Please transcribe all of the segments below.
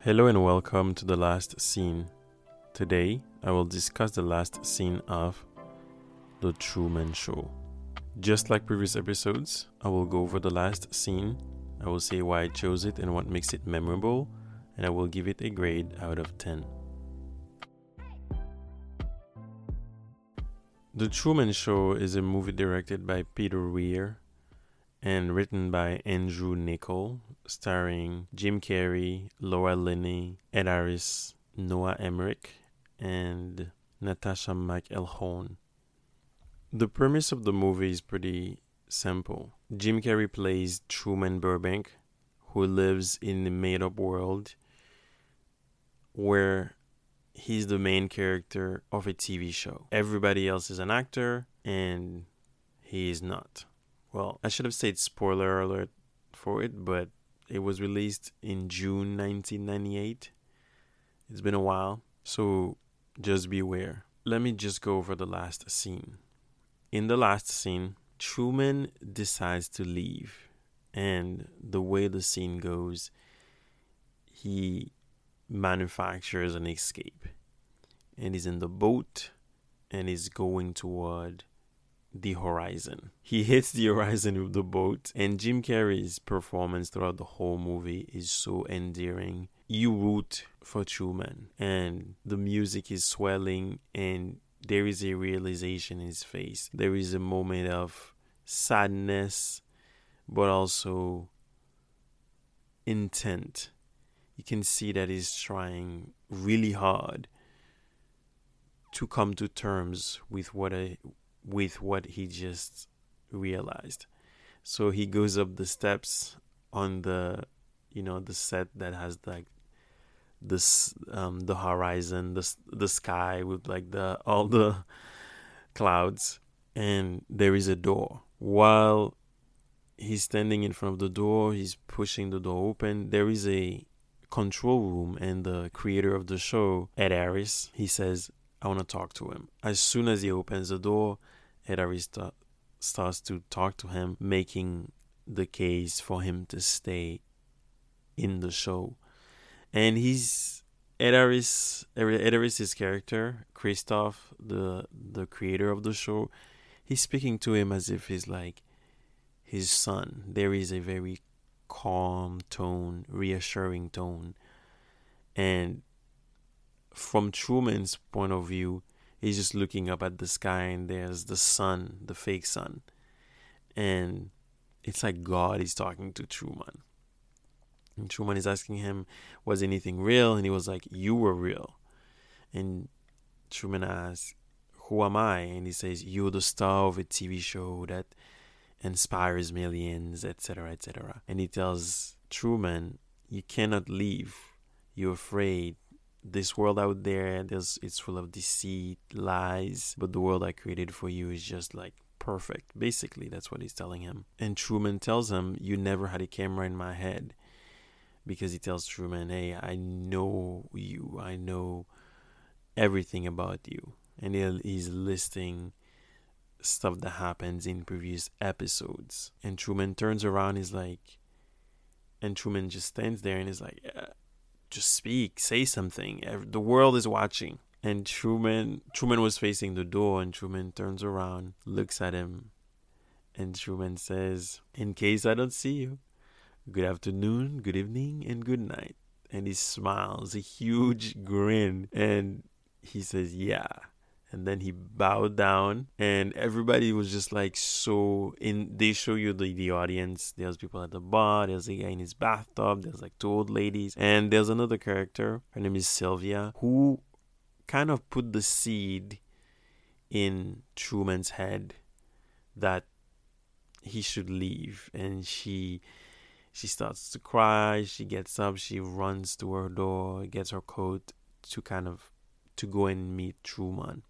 Hello and welcome to the last scene. Today, I will discuss the last scene of The Truman Show. Just like previous episodes, I will go over the last scene. I will say why I chose it and what makes it memorable, and I will give it a grade out of 10. The Truman Show is a movie directed by Peter Weir and written by Andrew Niccol, starring Jim Carrey, Laura Linney, Ed Harris, Noah Emmerich, and Natascha McElhone. The premise of the movie is pretty simple. Jim Carrey plays Truman Burbank, who lives in the made up world where he's the main character of a TV show. Everybody else is an actor, and he is not. Well, I should have said spoiler alert for it, but it was released in June 1998. It's been a while, so just beware. Let me just go over the last scene. In the last scene, Truman decides to leave, and the way the scene goes, he manufactures an escape. And he's in the boat and he's going toward the horizon. He hits the horizon with the boat, and Jim Carrey's performance throughout the whole movie is so endearing. You root for Truman, and the music is swelling, and there is a realization in his face. There is a moment of sadness, but also intent. You can see that he's trying really hard to come to terms with what a with what he just realized. So he goes up the steps on the you know the set that has like this um the horizon the the sky with like the all the clouds. And there is a door. While he's standing in front of the door he's pushing the door open there is a control room and the creator of the show ed harris he says i want to talk to him. As soon as he opens the door ed st- starts to talk to him making the case for him to stay in the show and he's Ed Harris, Ed character, Christof, the the creator of the show, he's speaking to him as if he's like his son. There is a very calm tone, reassuring tone, and from Truman's point of view, he's just looking up at the sky and there's the sun, the fake sun, and it's like God is talking to Truman. And Truman is asking him, Was anything real? And he was like, You were real. And Truman asks, Who am I? And he says, You're the star of a TV show that inspires millions, etc., etc. And he tells Truman, You cannot leave. You're afraid. This world out there, there's it's full of deceit, lies, but the world I created for you is just like perfect. Basically, that's what he's telling him. And Truman tells him, You never had a camera in my head because he tells Truman, "Hey, I know you. I know everything about you." And he's listing stuff that happens in previous episodes. And Truman turns around, he's like, and Truman just stands there and is like, yeah, "Just speak, say something. The world is watching." And Truman, Truman was facing the door, and Truman turns around, looks at him, and Truman says, "In case I don't see you." good afternoon, good evening, and good night. And he smiles, a huge grin, and he says, Yeah. And then he bowed down, and everybody was just like so in. They show you the, the audience. There's people at the bar, there's a guy in his bathtub, there's like two old ladies, and there's another character. Her name is Sylvia, who kind of put the seed in Truman's head that he should leave. And she she starts to cry. She gets up. She runs to her door, gets her coat to kind of to go and meet Truman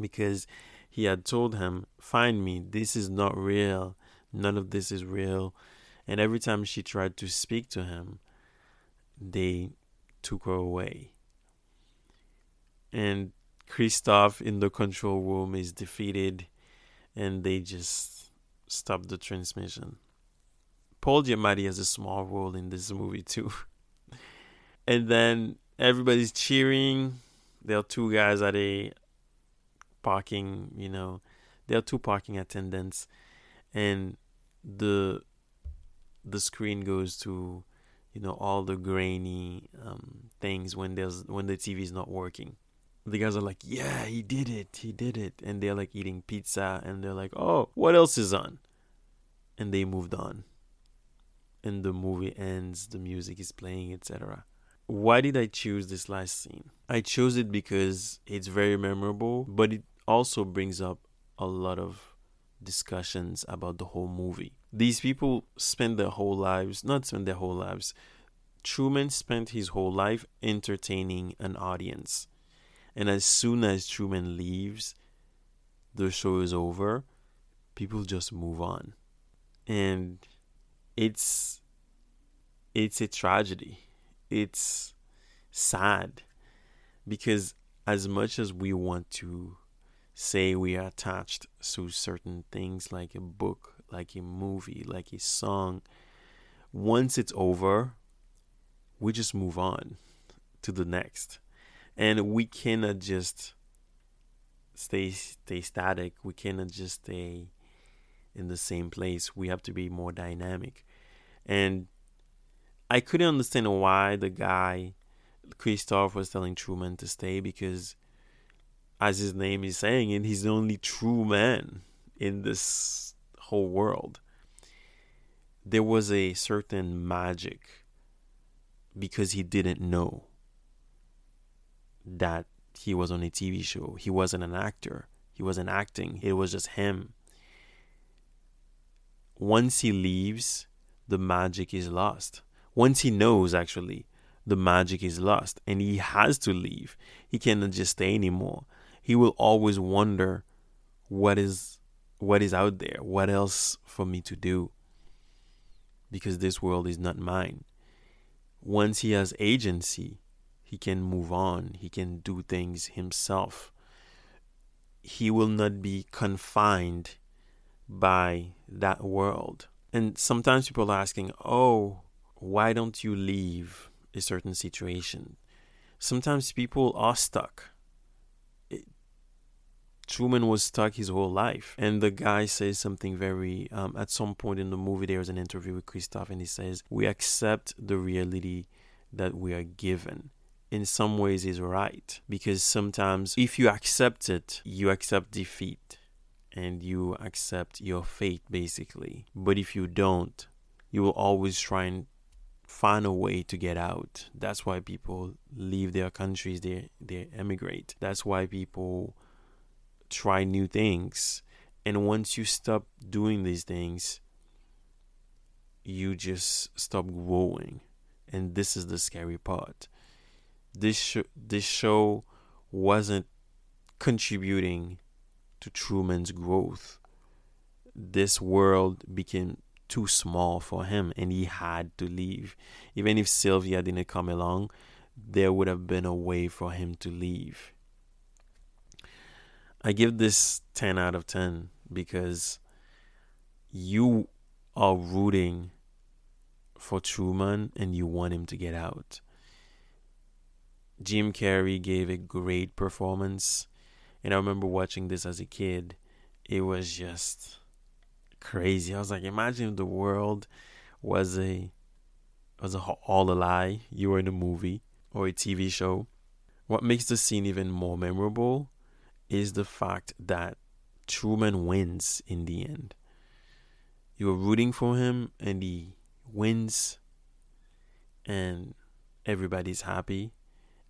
because he had told him, "Find me. This is not real. None of this is real." And every time she tried to speak to him, they took her away. And Christof in the control room is defeated, and they just stop the transmission. Paul Giamatti has a small role in this movie too. and then everybody's cheering. There are two guys at a parking, you know, there are two parking attendants, and the the screen goes to, you know, all the grainy um, things when there's when the TV is not working. The guys are like, "Yeah, he did it, he did it," and they're like eating pizza, and they're like, "Oh, what else is on?" And they moved on. And the movie ends, the music is playing, etc. Why did I choose this last scene? I chose it because it's very memorable, but it also brings up a lot of discussions about the whole movie. These people spend their whole lives, not spend their whole lives. Truman spent his whole life entertaining an audience. And as soon as Truman leaves, the show is over, people just move on. And it's it's a tragedy it's sad because as much as we want to say we are attached to certain things like a book, like a movie, like a song, once it's over, we just move on to the next. And we cannot just stay stay static. We cannot just stay in the same place. We have to be more dynamic. And I couldn't understand why the guy Christof was telling Truman to stay because as his name is saying it, he's the only true man in this whole world. There was a certain magic because he didn't know that he was on a TV show. He wasn't an actor. He wasn't acting. It was just him. Once he leaves, the magic is lost once he knows actually the magic is lost and he has to leave, he cannot just stay anymore. He will always wonder what is what is out there, what else for me to do. Because this world is not mine. Once he has agency, he can move on, he can do things himself. He will not be confined by that world. And sometimes people are asking, oh, why don't you leave a certain situation? Sometimes people are stuck. Truman was stuck his whole life. And the guy says something very, um, at some point in the movie, there's an interview with Christof, and he says, We accept the reality that we are given. In some ways, he's right. Because sometimes, if you accept it, you accept defeat and you accept your fate, basically. But if you don't, you will always try and find a way to get out. That's why people leave their countries, they they emigrate. That's why people try new things. And once you stop doing these things, you just stop growing. And this is the scary part. This sh- this show wasn't contributing to Truman's growth. This world became too small for him and he had to leave. Even if Sylvia didn't come along, there would have been a way for him to leave. I give this 10 out of 10 because you are rooting for Truman and you want him to get out. Jim Carrey gave a great performance, and I remember watching this as a kid. It was just crazy. I was like, imagine if the world was a was a, all a lie. You were in a movie or a TV show. What makes the scene even more memorable is the fact that Truman wins in the end. You're rooting for him and he wins and everybody's happy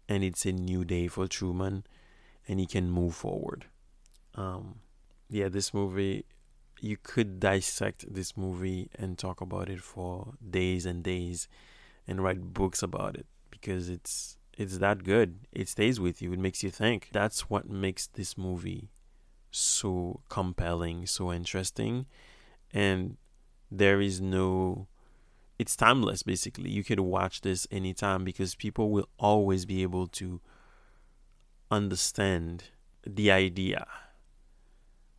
and it's a new day for Truman and he can move forward. Um yeah, this movie you could dissect this movie and talk about it for days and days and write books about it because it's it's that good. It stays with you. It makes you think. That's what makes this movie so compelling, so interesting. And there is no it's timeless basically. You could watch this anytime because people will always be able to understand the idea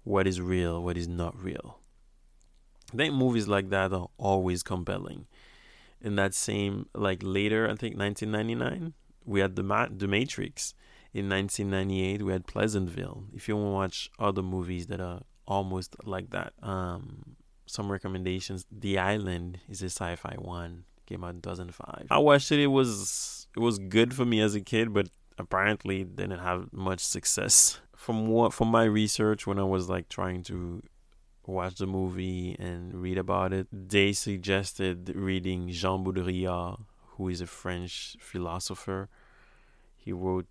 what is real, what is not real. I think movies like that are always compelling. in that same like later I think 1999 we had the Ma- the Matrix. In 1998 we had Pleasantville. If you want to watch other movies that are almost like that, um, some recommendations. The Island is a sci-fi one. Came out in 2005. I watched it. It was it was good for me as a kid, but apparently didn't have much success. From what from my research when I was like trying to watch the movie and read about it, they suggested reading Jean Baudrillard, who is a French philosopher. He wrote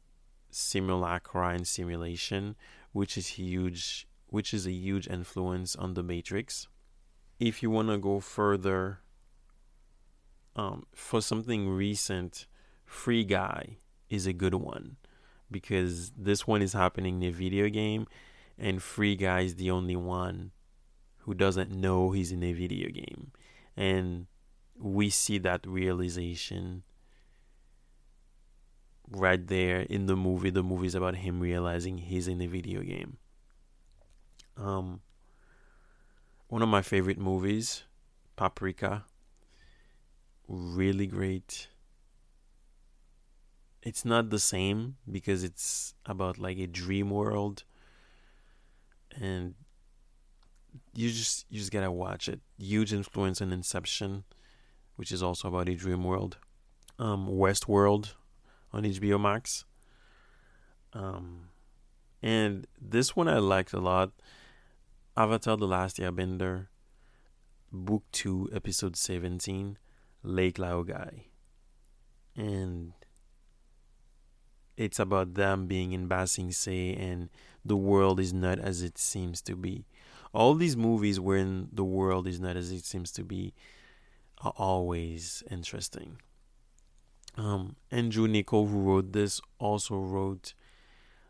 Simulacra and Simulation, which is huge which is a huge influence on the Matrix. If you want to go further um, for something recent, Free Guy is a good one because this one is happening in a video game, and Free Guy is the only one who doesn't know he's in a video game. And we see that realization right there in the movie. The movie is about him realizing he's in a video game. Um, one of my favorite movies, Paprika. Really great. It's not the same because it's about like a dream world and you just you just gotta watch it. Huge influence on Inception, which is also about a dream world. Um, Westworld on HBO Max. Um, and this one I liked a lot. Avatar: The Last Airbender, Book Two, Episode Seventeen, Lake Laogai, and it's about them being in Ba Sing Se and the world is not as it seems to be all these movies wherein the world is not as it seems to be are always interesting. Um, Andrew Niccol, who wrote this, also wrote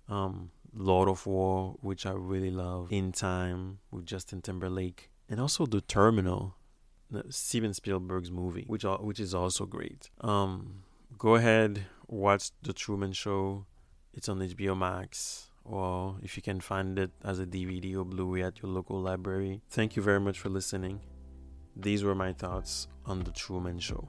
um, Lord of War, which I really love, In Time with Justin Timberlake, and also The Terminal, Steven Spielberg's movie, which which is also great. Um, go ahead, watch The Truman Show. It's on HBO Max or if you can find it as a DVD or Blu ray at your local library. Thank you very much for listening. These were my thoughts on The Truman Show.